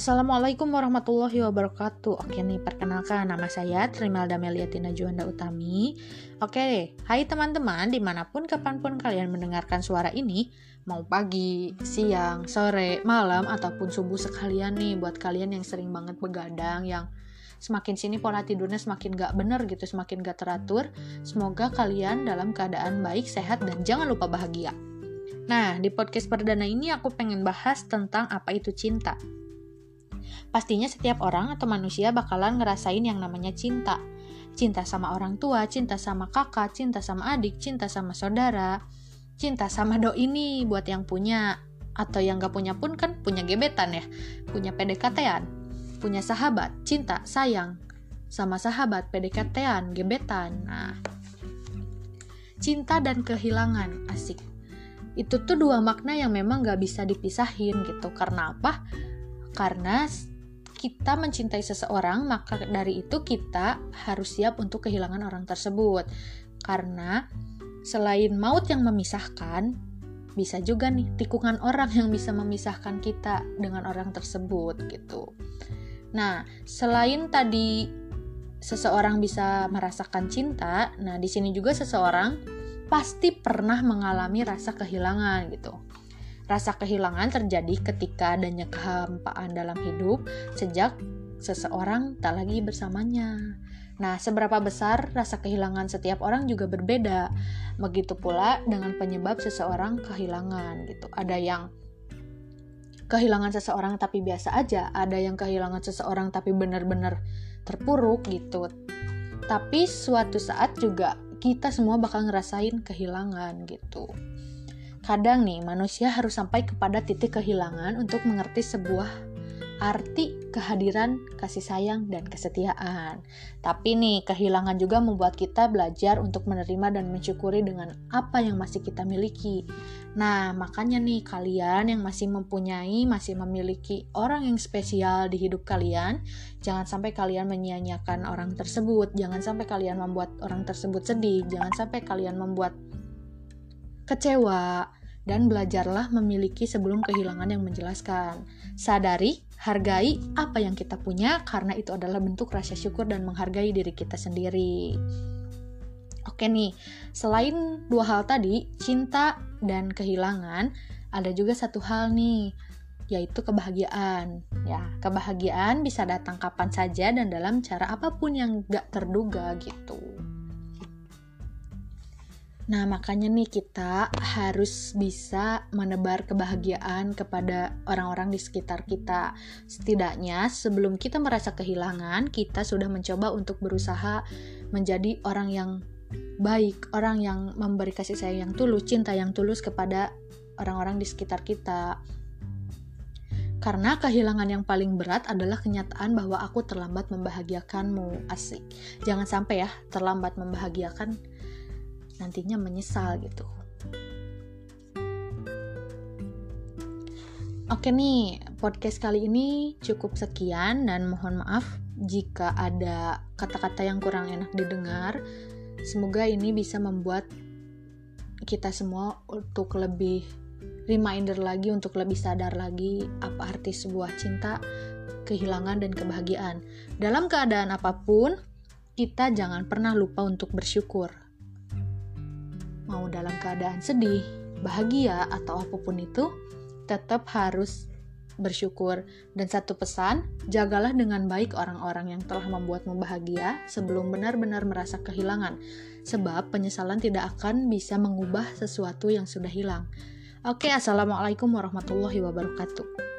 Assalamualaikum warahmatullahi wabarakatuh. Oke nih, perkenalkan nama saya Trimelda Meliatina Juanda Utami. Oke, hai teman-teman Di mana pun, kapan pun kalian mendengarkan suara ini Mau pagi, siang, sore, malam Ataupun subuh sekalian nih Buat kalian yang sering banget begadang Yang semakin sini pola tidurnya semakin gak bener gitu Semakin gak teratur Semoga kalian dalam keadaan baik, sehat, dan jangan lupa bahagia. Nah, di podcast perdana ini aku pengen bahas tentang apa itu cinta. Pastinya setiap orang atau manusia bakalan ngerasain yang namanya cinta. Cinta sama orang tua, cinta sama kakak, cinta sama adik, cinta sama saudara, cinta sama doi ini buat yang punya atau yang gak punya pun kan punya gebetan ya, punya PDKT-an, punya sahabat, cinta, sayang, sama sahabat, PDKT-an, gebetan. Nah, cinta dan kehilangan, asik. Itu tuh dua makna yang memang gak bisa dipisahin gitu. Karena apa? Karena kita mencintai seseorang, maka dari itu kita harus siap untuk kehilangan orang tersebut. Karena selain maut yang memisahkan, bisa juga nih tikungan orang yang bisa memisahkan kita dengan orang tersebut gitu. Nah, selain tadi seseorang bisa merasakan cinta, nah di sini juga seseorang pasti pernah mengalami rasa kehilangan gitu. Rasa kehilangan terjadi ketika adanya kehampaan dalam hidup sejak seseorang tak lagi bersamanya. Nah, seberapa besar rasa kehilangan setiap orang juga berbeda. Begitu pula dengan penyebab seseorang kehilangan gitu. Ada yang kehilangan seseorang tapi biasa aja, ada yang kehilangan seseorang tapi benar-benar terpuruk gitu. Tapi suatu saat juga kita semua bakal ngerasain kehilangan gitu. Kadang nih, manusia harus sampai kepada titik kehilangan untuk mengerti sebuah arti kehadiran, kasih sayang, dan kesetiaan. Tapi nih, kehilangan juga membuat kita belajar untuk menerima dan mensyukuri dengan apa yang masih kita miliki. Nah, makanya nih, kalian yang masih mempunyai, masih memiliki orang yang spesial di hidup kalian, jangan sampai kalian menyia-nyiakan orang tersebut, jangan sampai kalian membuat orang tersebut sedih, jangan sampai kalian membuat kecewa, dan belajarlah memiliki sebelum kehilangan yang menjelaskan. Sadari, hargai apa yang kita punya karena itu adalah bentuk rasa syukur dan menghargai diri kita sendiri. Oke nih, selain dua hal tadi, cinta dan kehilangan, ada juga satu hal nih, yaitu kebahagiaan. Ya, kebahagiaan bisa datang kapan saja dan dalam cara apa pun yang gak terduga gitu. Nah, makanya nih kita harus bisa menebar kebahagiaan kepada orang-orang di sekitar kita. Setidaknya sebelum kita merasa kehilangan, kita sudah mencoba untuk berusaha menjadi orang yang baik, orang yang memberi kasih sayang yang tulus, cinta yang tulus kepada orang-orang di sekitar kita. Karena kehilangan yang paling berat adalah kenyataan bahwa aku terlambat membahagiakanmu. Asik. Jangan sampai ya terlambat membahagiakan nantinya menyesal gitu. Oke nih, podcast kali ini cukup sekian dan mohon maaf jika ada kata-kata yang kurang enak didengar. Semoga ini bisa membuat kita semua untuk lebih reminder lagi, untuk lebih sadar lagi apa arti sebuah cinta, kehilangan, dan kebahagiaan. Dalam keadaan apa pun, kita jangan pernah lupa untuk bersyukur mau dalam keadaan sedih, bahagia, atau apa pun itu, tetap harus bersyukur. Dan satu pesan, jagalah dengan baik orang-orang yang telah membuatmu bahagia sebelum benar-benar merasa kehilangan, sebab penyesalan tidak akan bisa mengubah sesuatu yang sudah hilang. Oke, assalamualaikum warahmatullahi wabarakatuh.